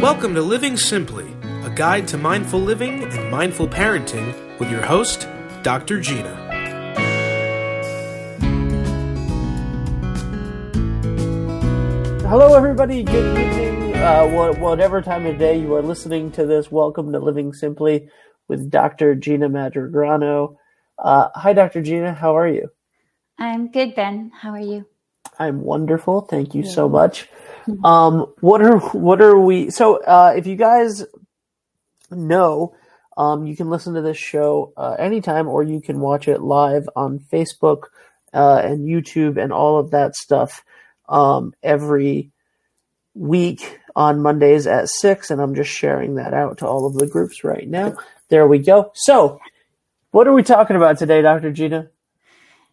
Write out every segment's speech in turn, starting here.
Welcome to Living Simply, a guide to mindful living and mindful parenting with your host, Dr. Gina. Hello, everybody. Good evening. Uh, whatever time of day you are listening to this, welcome to Living Simply with Dr. Gina Madrigrano. Uh, hi, Dr. Gina. How are you? I'm good, Ben. How are you? I'm wonderful. Thank you yeah. so much. Um, what are what are we? So, uh, if you guys know, um, you can listen to this show uh, anytime, or you can watch it live on Facebook uh, and YouTube and all of that stuff um, every week on Mondays at six. And I'm just sharing that out to all of the groups right now. There we go. So, what are we talking about today, Dr. Gina?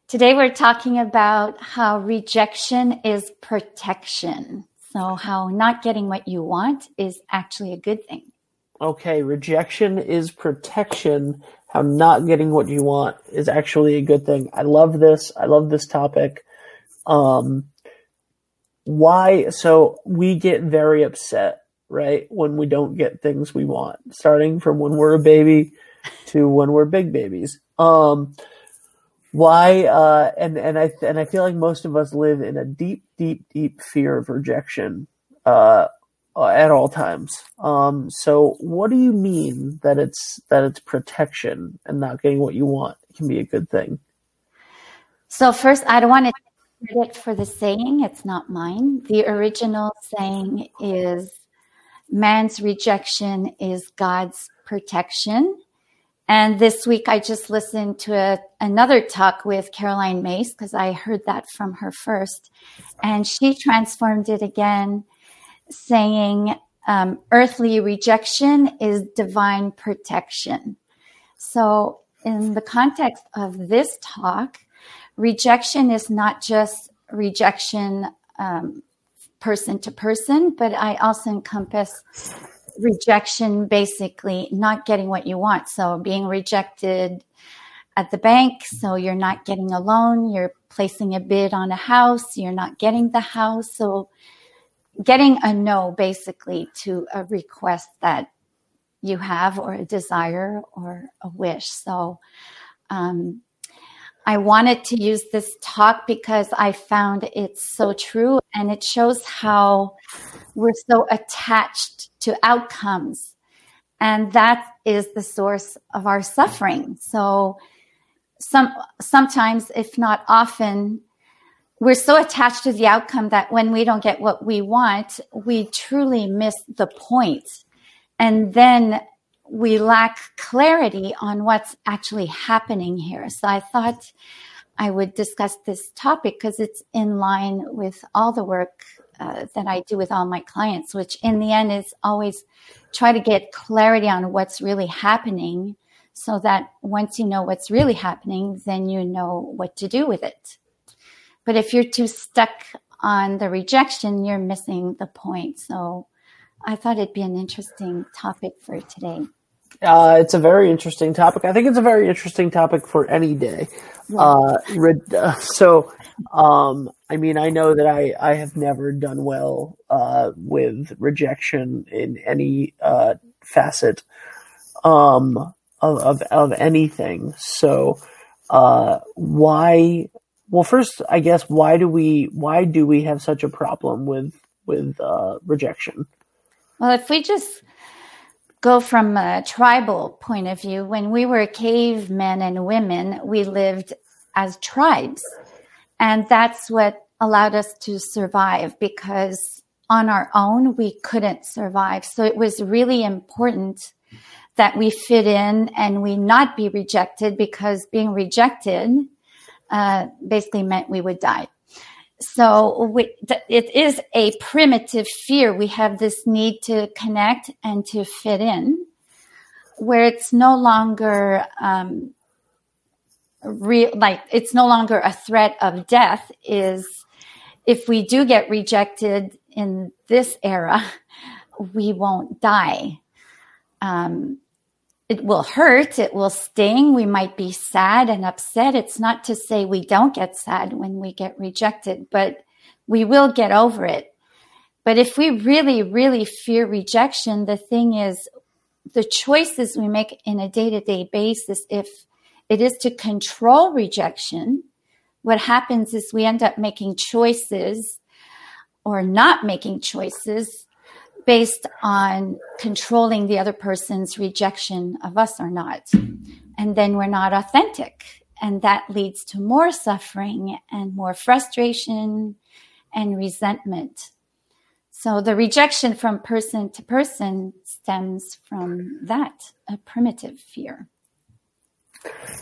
Today we're talking about how rejection is protection. So, how not getting what you want is actually a good thing. Okay, rejection is protection. How not getting what you want is actually a good thing. I love this. I love this topic. Um, why? So, we get very upset, right, when we don't get things we want, starting from when we're a baby to when we're big babies. Um, why uh, and and I and I feel like most of us live in a deep, deep, deep fear of rejection uh, at all times. Um, so, what do you mean that it's that it's protection and not getting what you want can be a good thing? So, first, I don't want to credit for the saying; it's not mine. The original saying is, "Man's rejection is God's protection." And this week I just listened to a, another talk with Caroline Myss because I heard that from her first. And she transformed it again, saying, um, earthly rejection is divine protection. So, in the context of this talk, rejection is not just rejection um, person to person, but I also encompass rejection basically not getting what you want. So being rejected at the bank, so you're not getting a loan, you're placing a bid on a house, you're not getting the house. So getting a no basically to a request that you have or a desire or a wish. So um, I wanted to use this talk because I found it's so true and it shows how we're so attached to outcomes. And that is the source of our suffering. So some, sometimes, if not often, we're so attached to the outcome that when we don't get what we want, we truly miss the point. And then we lack clarity on what's actually happening here. So I thought I would discuss this topic because it's in line with all the work uh, that I do with all my clients, which in the end is always try to get clarity on what's really happening so that once you know what's really happening, then you know what to do with it. But if you're too stuck on the rejection, you're missing the point. So I thought it'd be an interesting topic for today. Uh, it's a very interesting topic. I think it's a very interesting topic for any day. Uh, so, um, I mean, I know that I, I have never done well uh, with rejection in any uh, facet um, of, of, of anything. So, uh, why? Well, first, I guess why do we why do we have such a problem with with uh, rejection? Well, if we just go from a tribal point of view, when we were cavemen and women, we lived as tribes. And that's what allowed us to survive because on our own, we couldn't survive. So it was really important that we fit in and we not be rejected because being rejected uh, basically meant we would die. So we, it is a primitive fear. We have this need to connect and to fit in, where it's no longer um, real. Like it's no longer a threat of death. Is if we do get rejected in this era, we won't die. Um, it will hurt, it will sting, we might be sad and upset. It's not to say we don't get sad when we get rejected, but we will get over it. But if we really, really fear rejection, the thing is, the choices we make in a day to day basis, if it is to control rejection, what happens is we end up making choices or not making choices based on controlling the other person's rejection of us or not. And then we're not authentic. And that leads to more suffering and more frustration and resentment. So the rejection from person to person stems from that, a primitive fear.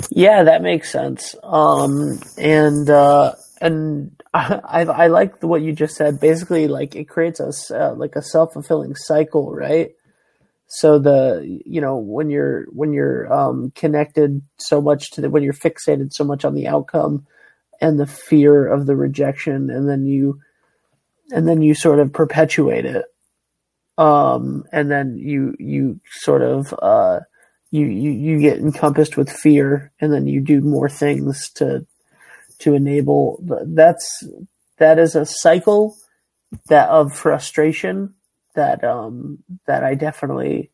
Yeah, that makes sense. Um, and uh, and I, I like what you just said. Basically, like it creates a uh, like a self fulfilling cycle, right? So the you know when you're when you're um, connected so much to the when you're fixated so much on the outcome and the fear of the rejection, and then you and then you sort of perpetuate it, um, and then you you sort of uh, you, you you get encompassed with fear, and then you do more things to to enable that's that is a cycle that of frustration that um that I definitely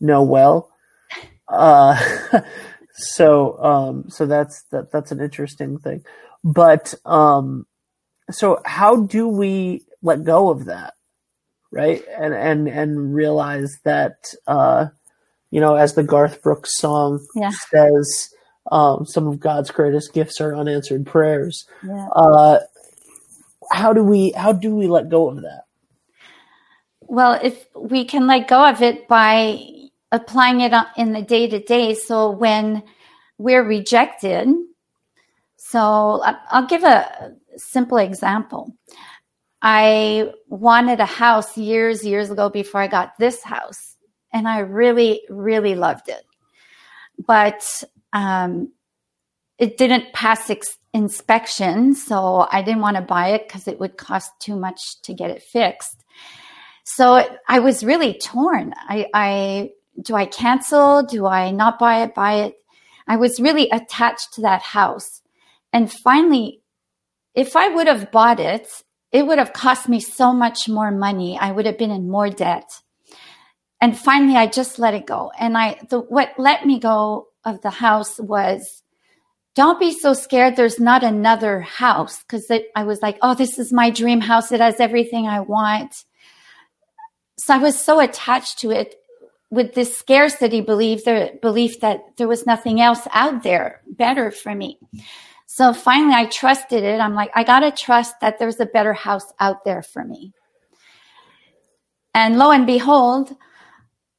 know well. Uh, so um so that's that that's an interesting thing. But um so how do we let go of that? Right? And and and realize that uh you know as the Garth Brooks song yeah. says um, some of God's greatest gifts are unanswered prayers. Yeah. Uh, how do we how do we let go of that? Well, if we can let go of it by applying it in the day to day, so when we're rejected, so I'll give a simple example. I wanted a house years, years ago before I got this house, and I really, really loved it. But um, it didn't pass ex- inspection, so I didn't want to buy it because it would cost too much to get it fixed. So I was really torn. I, I do I cancel? Do I not buy it? Buy it? I was really attached to that house. And finally, if I would have bought it, it would have cost me so much more money. I would have been in more debt. And finally, I just let it go. And I, the, what let me go of the house was don't be so scared there's not another house because I was like, oh, this is my dream house. It has everything I want. So I was so attached to it with this scarcity belief, the belief that there was nothing else out there better for me. So finally I trusted it. I'm like, I got to trust that there's a better house out there for me. And lo and behold,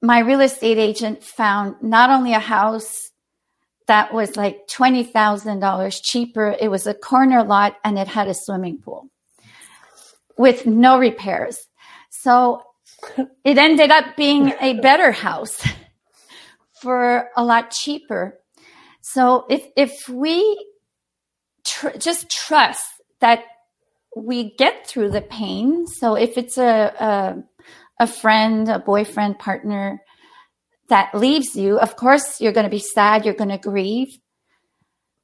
my real estate agent found not only a house that was like $20,000 cheaper. It was a corner lot and it had a swimming pool with no repairs. So it ended up being a better house for a lot cheaper. So if, if we tr- just trust that we get through the pain. So if it's a, a, a friend, a boyfriend, partner, that leaves you, of course, you're going to be sad, you're going to grieve,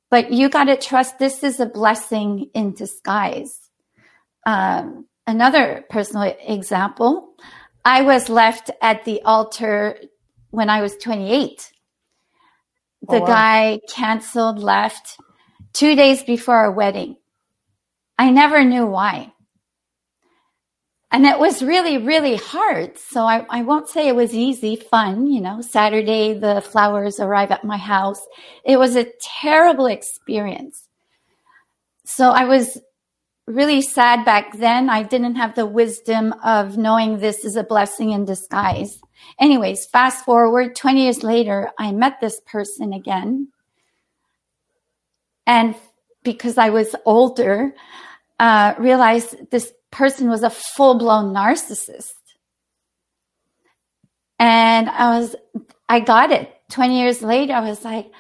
but you got to trust this is a blessing in disguise. Um, another personal example I was left at the altar when I was 28. The oh, wow. guy canceled, left two days before our wedding. I never knew why and it was really, really hard. So I, I won't say it was easy, fun. You know, Saturday, the flowers arrive at my house. It was a terrible experience. So I was really sad back then. I didn't have the wisdom of knowing this is a blessing in disguise. Anyways, fast forward 20 years later, I met this person again. And because I was older, uh, realized this person was a full blown narcissist. And I was, I got it. 20 years later, I was like,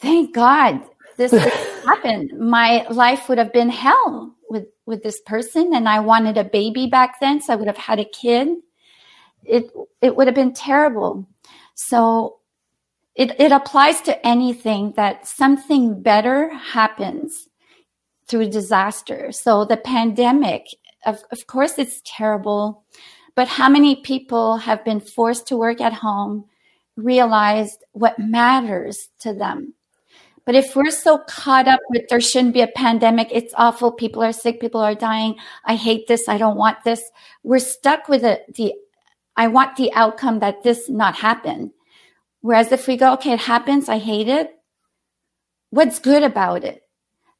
thank God this happened. My life would have been hell with, with this person. And I wanted a baby back then. So I would have had a kid. It, it would have been terrible. So it, it applies to anything that something better happens through disaster. So the pandemic of, of course it's terrible, but how many people have been forced to work at home, realized what matters to them? But if we're so caught up with there shouldn't be a pandemic, it's awful, people are sick, people are dying, I hate this, I don't want this, we're stuck with the, the I want the outcome that this not happen. Whereas if we go, okay, it happens, I hate it. What's good about it?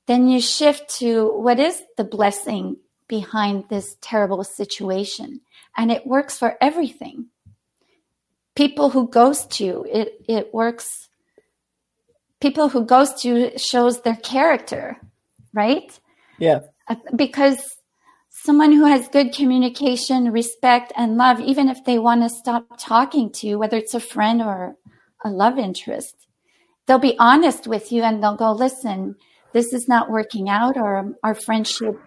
Then you shift to what is the blessing behind this terrible situation. And it works for everything. People who ghost you, it, it works. People who ghost you shows their character, right? Yeah. Uh, because someone who has good communication, respect, and love, even if they want to stop talking to you, whether it's a friend or a love interest, they'll be honest with you and they'll go, listen, this is not working out, or um, our friendship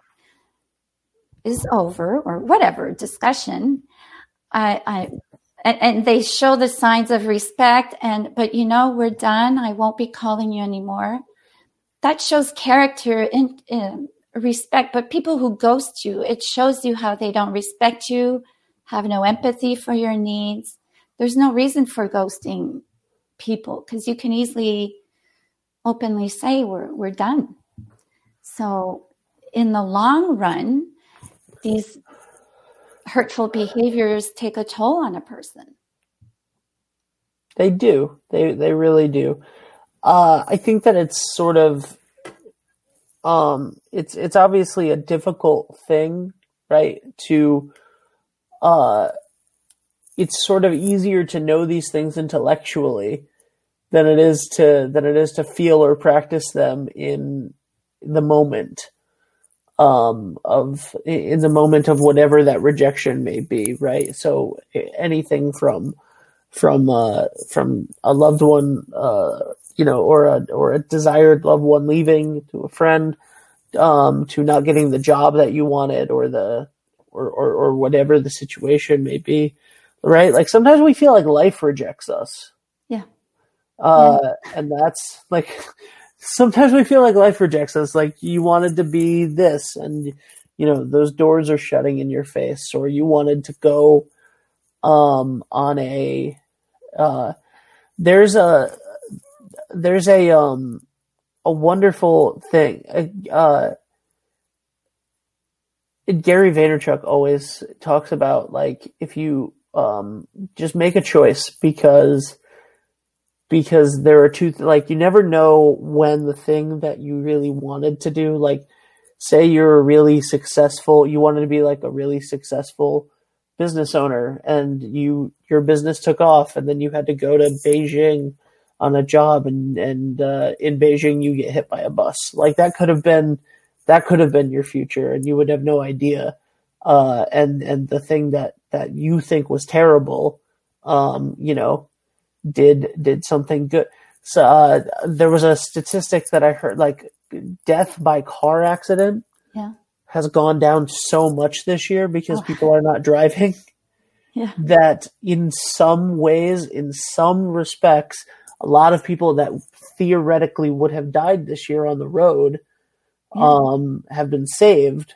is over, or whatever discussion. I, I and, and, they show the signs of respect and but you know we're done i won't be calling you anymore that shows character and um, respect but people who ghost you it shows you how they don't respect you have no empathy for your needs there's no reason for ghosting people because you can easily openly say we're, we're done so in the long run these hurtful behaviors take a toll on a person. They do. They they really do. Uh, I think that it's sort of um, it's it's obviously a difficult thing, right? To uh, it's sort of easier to know these things intellectually than it is to than it is to feel or practice them in the moment um, of in the moment of whatever that rejection may be, right? So anything from from uh, from a loved one, uh, you know, or a or a desired loved one leaving to a friend, um, to not getting the job that you wanted, or the or, or or whatever the situation may be, right? Like sometimes we feel like life rejects us. Uh, yeah. and that's like sometimes we feel like life rejects us. Like you wanted to be this, and you know those doors are shutting in your face, or you wanted to go um, on a. Uh, there's a there's a um a wonderful thing. Uh, Gary Vaynerchuk always talks about like if you um, just make a choice because because there are two like you never know when the thing that you really wanted to do like say you're really successful you wanted to be like a really successful business owner and you your business took off and then you had to go to Beijing on a job and and uh, in Beijing you get hit by a bus. Like that could have been that could have been your future and you would have no idea uh, and and the thing that that you think was terrible um, you know did did something good. So uh, there was a statistic that I heard, like death by car accident, yeah. has gone down so much this year because oh. people are not driving. Yeah. That in some ways, in some respects, a lot of people that theoretically would have died this year on the road yeah. um, have been saved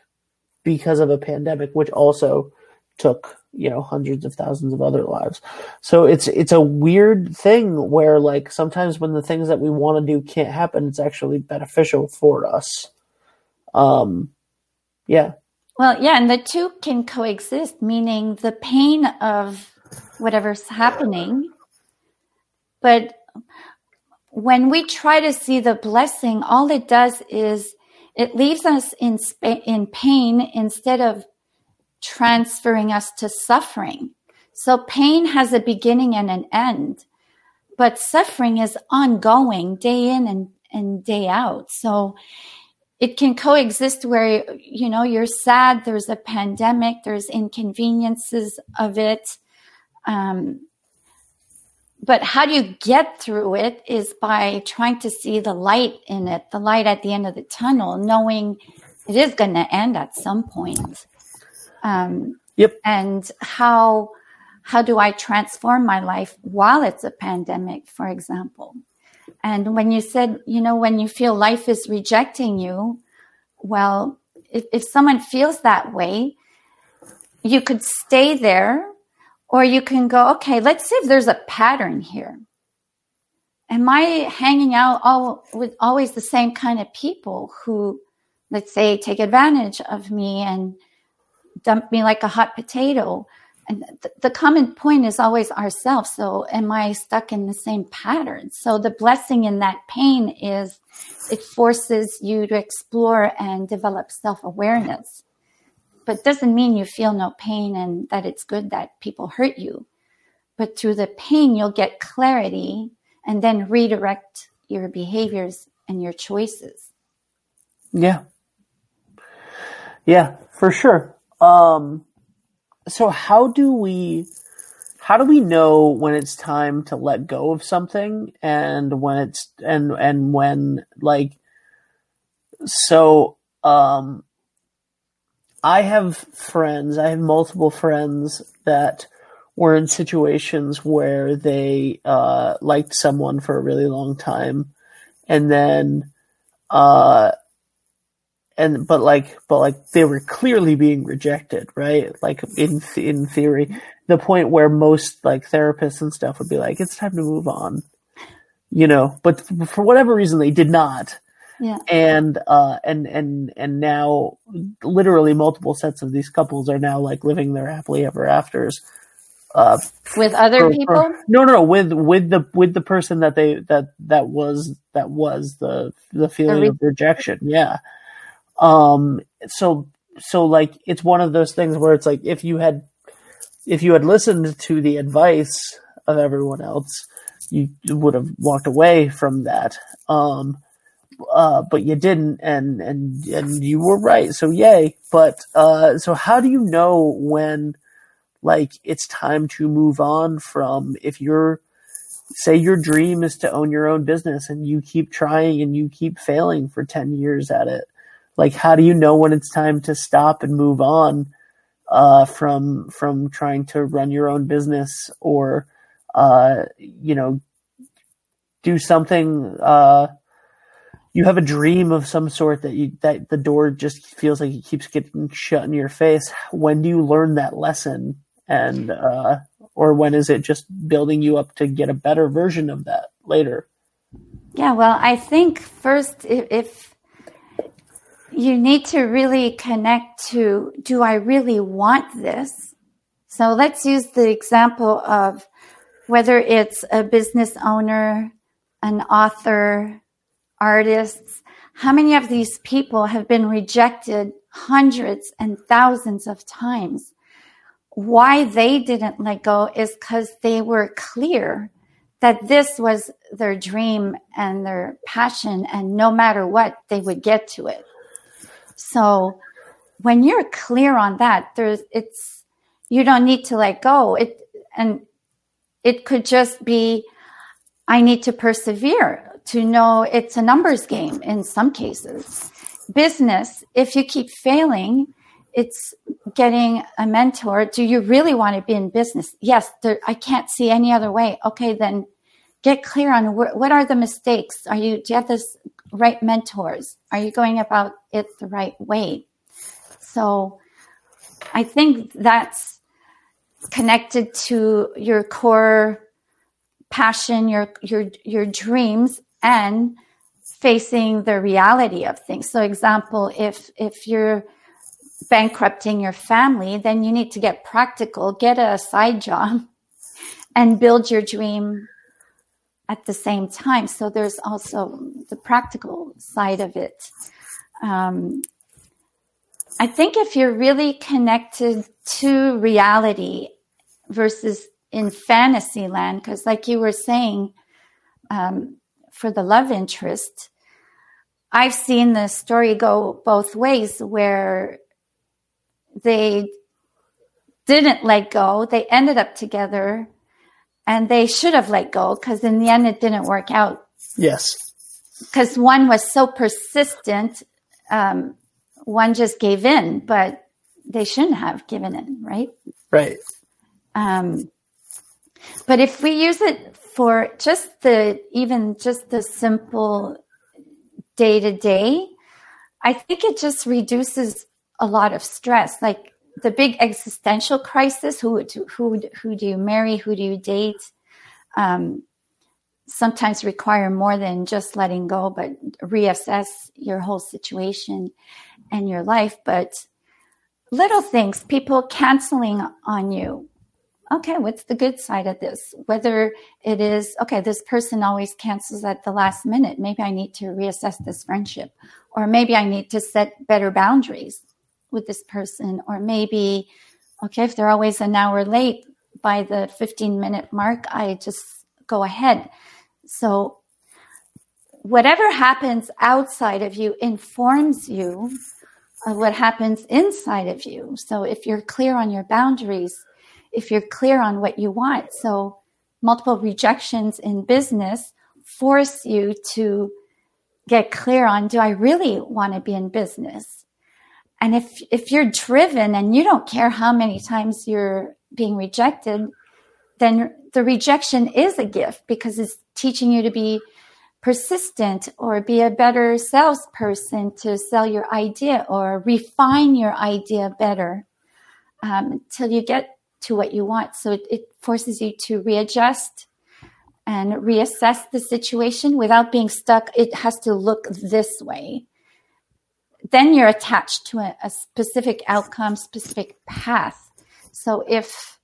because of a pandemic, which also took you know hundreds of thousands of other lives. So it's it's a weird thing where like sometimes when the things that we want to do can't happen it's actually beneficial for us. Um yeah. Well yeah and the two can coexist meaning the pain of whatever's happening. But when we try to see the blessing all it does is it leaves us in in pain instead of transferring us to suffering. So pain has a beginning and an end, but suffering is ongoing day in and, and day out. So it can coexist where, you know, you're sad, there's a pandemic, there's inconveniences of it. Um, but how do you get through it is by trying to see the light in it, the light at the end of the tunnel, knowing it is going to end at some point. Um, yep. And how how do I transform my life while it's a pandemic, for example? And when you said, you know, when you feel life is rejecting you, well, if, if someone feels that way, you could stay there or you can go, okay, let's see if there's a pattern here. Am I hanging out all with always the same kind of people who, let's say, take advantage of me and dump me like a hot potato? And th- the common point is always ourselves. So am I stuck in the same pattern? So the blessing in that pain is it forces you to explore and develop self awareness but doesn't mean you feel no pain and that it's good that people hurt you. But through the pain, you'll get clarity and then redirect your behaviors and your choices. Yeah. Yeah, for sure. Um, so how do we, how do we know when it's time to let go of something and when it's, and, and when like, so, um, I have friends, I have multiple friends that were in situations where they uh, liked someone for a really long time, and then, uh, and but like, but like they were clearly being rejected, right? Like in in theory, the point where most like therapists and stuff would be like, it's time to move on, you know. But for whatever reason, they did not yeah. And uh and and and now literally multiple sets of these couples are now like living their happily ever afters. Uh, with other for, people? For, no, no, no. With with the with the person that they that that was that was the the feeling the re- of rejection. Yeah. Um. So so like it's one of those things where it's like if you had if you had listened to the advice of everyone else, you would have walked away from that. Um uh, but you didn't, and and and you were right. So yay! But uh, so how do you know when, like, it's time to move on from if you're say your dream is to own your own business and you keep trying and you keep failing for 10 years at it like how do you know when it's time to stop and move on uh, from from trying to run your own business or uh, you know do something uh, you have a dream of some sort that you that the door just feels like it keeps getting shut in your face. When do you learn that lesson? And uh, or when is it just building you up to get a better version of that later? Yeah well i think first if, if you need to really connect to do i really want this so let's use the example of whether it's a business owner an author artists. How many of these people have been rejected hundreds and thousands of times? Why they didn't let go is because they were clear that this was their dream and their passion, and no matter what, they would get to it. So when you're clear on that, there's it's you don't need to let go. It and it could just be I need to persevere to know it's a numbers game in some cases. Business, if you keep failing, it's getting a mentor. Do you really want to be in business? Yes, there, I can't see any other way. Okay, then get clear on wh- what are the mistakes. Are you do you have this right mentors? Are you going about it the right way? So, I think that's connected to your core passion, your your your dreams, and facing the reality of things. So example, if if you're bankrupting your family, then you need to get practical, get a side job and build your dream at the same time. So there's also the practical side of it. Um, I think if you're really connected to reality versus in fantasy land, because like you were saying, um, for the love interest, I've seen the story go both ways where they didn't let go. They ended up together and they should have let go because in the end it didn't work out. Yes. Because one was so persistent, um, one just gave in, but they shouldn't have given in, right? Right. Um, but if we use it for just the even just the simple day to day, I think it just reduces a lot of stress. Like the big existential crisis: who who who do you marry? Who do you date? Um, sometimes require more than just letting go, but reassess your whole situation and your life. But little things, people canceling on you. Okay, what's the good side of this? Whether it is, okay, this person always cancels at the last minute. Maybe I need to reassess this friendship. Or maybe I need to set better boundaries with this person. Or maybe, okay, if they're always an hour late by the 15 minute mark, I just go ahead. So, whatever happens outside of you informs you of what happens inside of you. So, if you're clear on your boundaries, if you're clear on what you want, so multiple rejections in business force you to get clear on do I really want to be in business? And if if you're driven and you don't care how many times you're being rejected, then the rejection is a gift because it's teaching you to be persistent or be a better salesperson to sell your idea or refine your idea better um, you get to what you want. So it, it forces you to readjust and reassess the situation without being stuck. It has to look this way. Then you're attached to a, a specific outcome, specific path. So if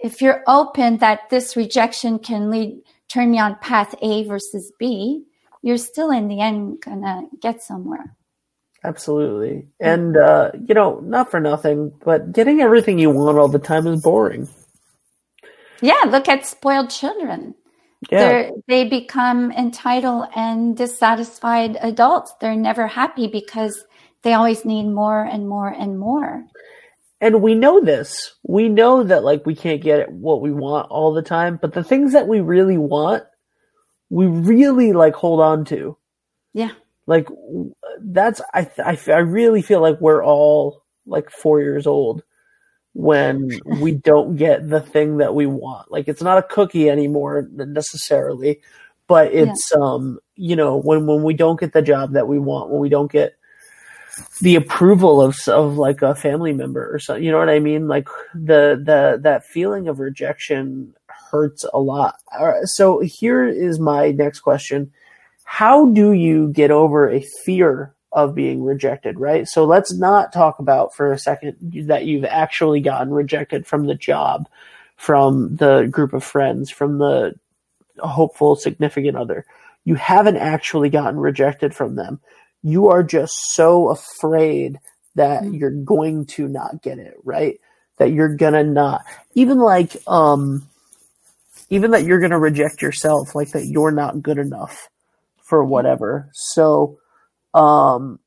if you're open that this rejection can lead turn me on path A versus B, you're still in the end gonna get somewhere. Absolutely. And uh, you know, not for nothing, but getting everything you want all the time is boring. Yeah, look at spoiled children. Yeah. They're, they become entitled and dissatisfied adults. They're never happy because they always need more and more and more and we know this. We know that like we can't get what we want all the time, but the things that we really want, we really like hold on to. Yeah. Like that's I I I really feel like we're all like 4 years old when we don't get the thing that we want. Like it's not a cookie anymore necessarily, but it's yeah. um you know when when we don't get the job that we want, when we don't get the approval of of like a family member or something. You know what I mean? Like the the that feeling of rejection hurts a lot. so here is my next question: How do you get over a fear of being rejected? Right. So let's not talk about for a second that you've actually gotten rejected from the job, from the group of friends, from the hopeful significant other. You haven't actually gotten rejected from them you are just so afraid that mm-hmm. you're going to not get it right? That you're gonna not even like um even that you're gonna reject yourself like that you're not good enough for whatever. So um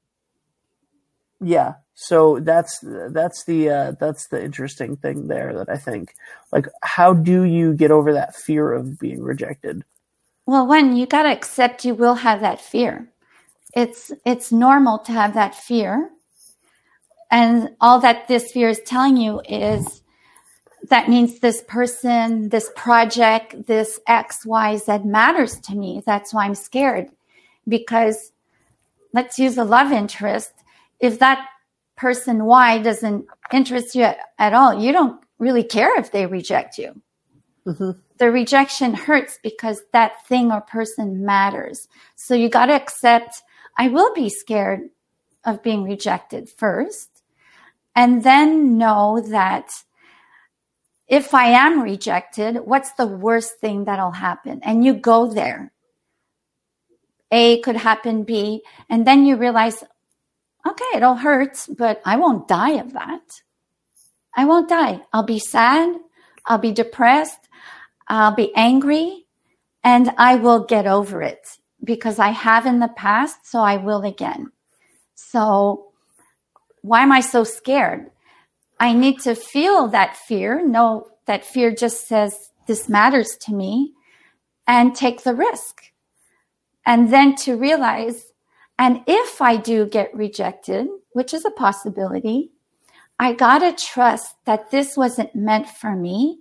yeah so that's that's the uh, that's the interesting thing there that i think like how do you get over that fear of being rejected? Well one you got to accept you will have that fear it's it's normal to have that fear. And all that this fear is telling you is that means this person this project this x y z matters to me. That's why i'm scared. Because let's use a love interest. If that person y doesn't interest you at, at all you don't really care if they reject you. Mm-hmm. the rejection hurts because that thing or person matters. So you got to accept I will be scared of being rejected first, and then know that if I am rejected, what's the worst thing that'll happen? And you go there. A could happen, B, and then you realize, okay, it'll hurt, but I won't die of that. I won't die. I'll be sad. I'll be depressed. I'll be angry and I will get over it because I have in the past, so I will again. So why am I so scared? I need to feel that fear, know that fear just says, this matters to me, and take the risk. And then to realize, and if I do get rejected, which is a possibility, I gotta trust that this wasn't meant for me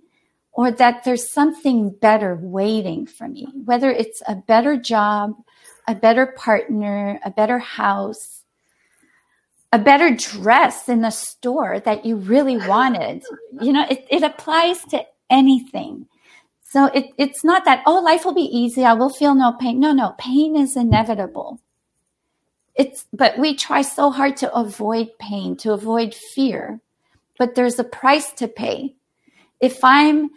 or that there's something better waiting for me, whether it's a better job, a better partner, a better house, a better dress in the store that you really wanted. You know, it, it applies to anything. So it, it's not that, oh, life will be easy. I will feel no pain. No, no, pain is inevitable. It's, but we try so hard to avoid pain, to avoid fear, but there's a price to pay. If I'm,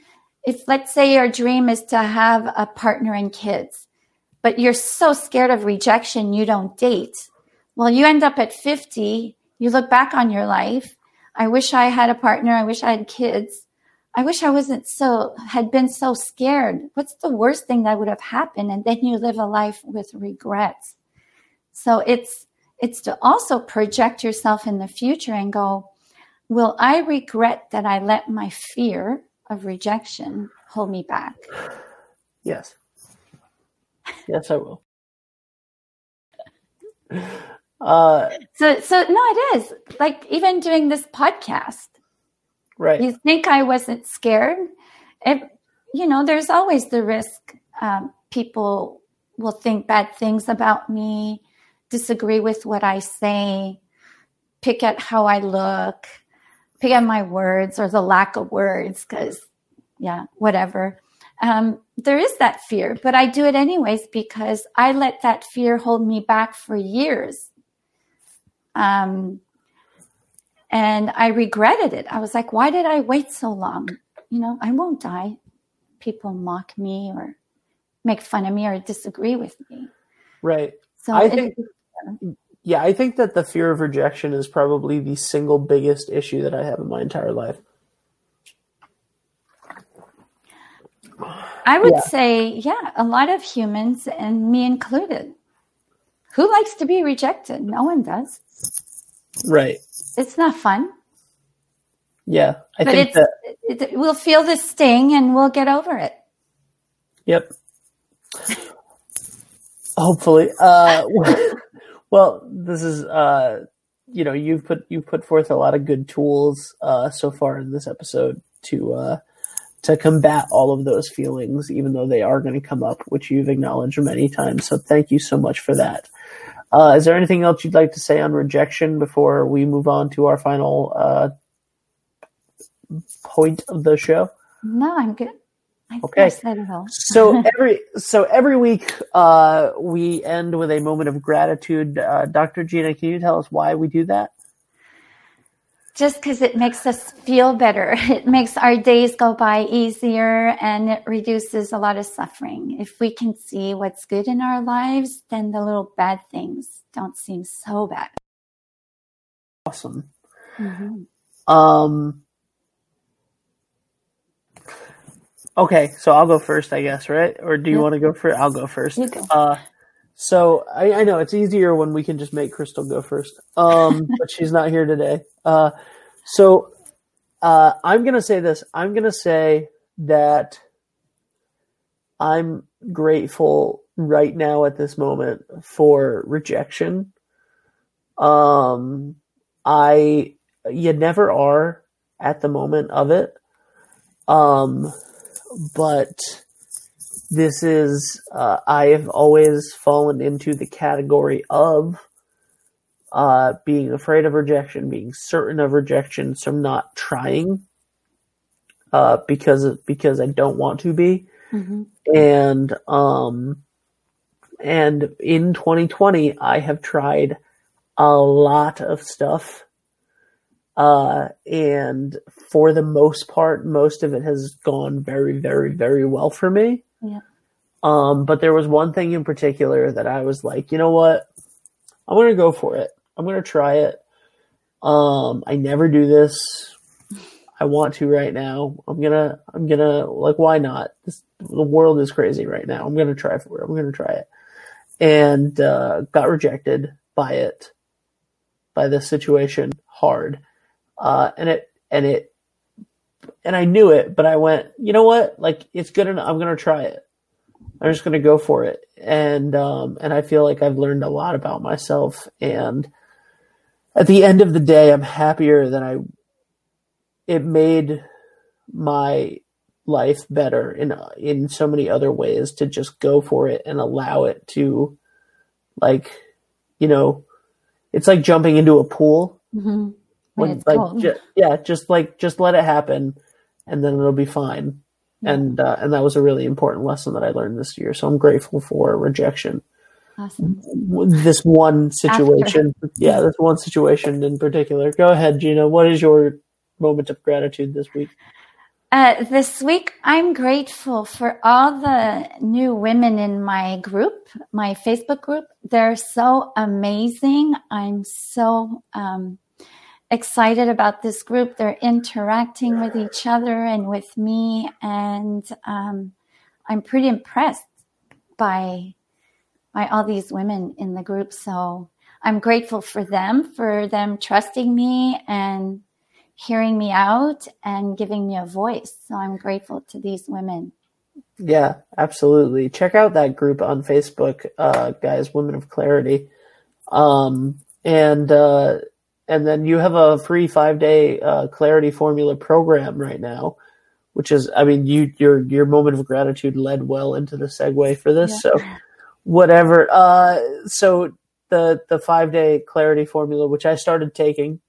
if let's say your dream is to have a partner and kids, but you're so scared of rejection, you don't date. Well, you end up at 50, you look back on your life. I wish I had a partner. I wish I had kids. I wish I wasn't so, had been so scared. What's the worst thing that would have happened? And then you live a life with regrets. So it's, it's to also project yourself in the future and go, will I regret that I let my fear of rejection hold me back? Yes. Yes, I will. Uh, so, so no, it is like even doing this podcast. Right. You think I wasn't scared? If, you know, there's always the risk. Um, people will think bad things about me, disagree with what I say, pick at how I look, pick at my words or the lack of words, because, yeah, whatever. Um, there is that fear, but I do it anyways because I let that fear hold me back for years. Um, and I regretted it. I was like, why did I wait so long? You know, I won't die. People mock me or make fun of me or disagree with me. Right. So I think, yeah, I think that the fear of rejection is probably the single biggest issue that I have in my entire life. I would yeah. say, yeah, a lot of humans, and me included. Who likes to be rejected? No one does. Right. It's not fun. Yeah, I but think that it, it, we'll feel the sting and we'll get over it. Yep. Hopefully. Uh, well, this is uh, you know you've put you put forth a lot of good tools uh, so far in this episode to uh, to combat all of those feelings, even though they are going to come up, which you've acknowledged many times. So thank you so much for that. Uh, is there anything else you'd like to say on rejection before we move on to our final uh, point of the show? No, I'm good. I okay. so every so every week uh, we end with a moment of gratitude. Uh, Dr. Gina, can you tell us why we do that? just because it makes us feel better. It makes our days go by easier and it reduces a lot of suffering. If we can see what's good in our lives, then the little bad things don't seem so bad. Awesome. Mm-hmm. Um, okay, so I'll go first, I guess, right? Or do you want to go first? I'll go first. You go. Uh, so I, I, know it's easier when we can just make Crystal go first. Um, but she's not here today. Uh, so uh, I'm gonna say this. I'm gonna say that I'm grateful right now at this moment for rejection. Um, I you never are at the moment of it. Um, but this is uh, I have always fallen into the category of uh, being afraid of rejection, being certain of rejection, so I'm not trying uh, because because I don't want to be, mm-hmm. and um, and in 2020 I have tried a lot of stuff. Uh, and for the most part, most of it has gone very, very, very well for me. Yeah. Um, but there was one thing in particular that I was like, you know what? I'm going to go for it. I'm going to try it. Um, I never do this. I want to right now. I'm gonna, I'm gonna, like, why not? This, the world is crazy right now. I'm gonna try for it. I'm gonna try it. And, uh, got rejected by it, by this situation hard. Uh, and it, and it and I knew it, but I went, you know what? Like it's good enough. I'm to try it. I'm just to go for it. And, um, and I feel like I've learned a lot about myself. And at the end of the day, I'm happier than I, it made my life better in, in so many other ways to just go for it and allow it to like, you know, it's like jumping into a pool. hmm When it's like, cold. ju- yeah, just like just let it happen, and then it'll be fine. And uh, and that was a really important lesson that I learned this year. So I'm grateful for rejection. awesome. This one situation, yeah, this one situation in particular. Go ahead, Gina. What is your moment of gratitude this week? Uh, this week, I'm grateful for all the new women in my group, my Facebook group. They're so amazing. I'm so um, excited about this group. They're interacting with each other and with me, and um, I'm pretty impressed by by all these women in the group. So I'm grateful for them, for them trusting me and hearing me out and giving me a voice. So I'm grateful to these women. Yeah, absolutely. Check out that group on Facebook, uh, guys, Women of Clarity. Um, and, uh, and then you have a free five day, uh, clarity formula program right now, which is, I mean, you, your, your moment of gratitude led well into the segue for this. So whatever. Uh, so the, the five day clarity formula, which I started taking,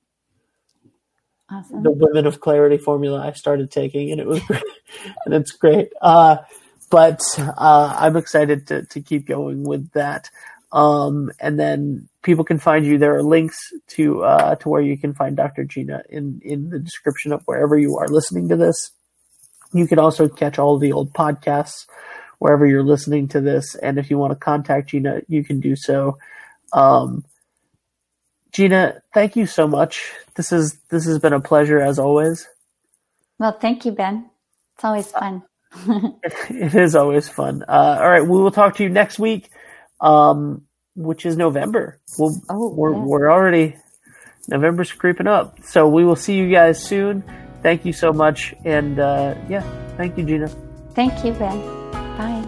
Awesome. the Women of Clarity formula I started taking, and it was great, and it's great. Uh, but uh, I'm excited to to keep going with that. Um, and then people can find you. There are links to uh, to where you can find Dr. Gina in in the description of wherever you are listening to this. You can also catch all the old podcasts wherever you're listening to this. And if you want to contact Gina, you can do so. Um, Gina, thank you so much. This is this has been a pleasure as always. Well, thank you, Ben. It's always fun. It is always fun. Uh, all right, we will talk to you next week, um, which is November. We'll, Oh, we're yeah. we're already November's creeping up, so we will see you guys soon. Thank you so much, and uh, yeah, thank you, Gina. Thank you, Ben. Bye.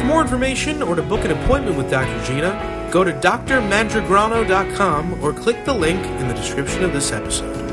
For more information or to book an appointment with Dr. Gina, go to drmandragrano.com or click the link in the description of this episode.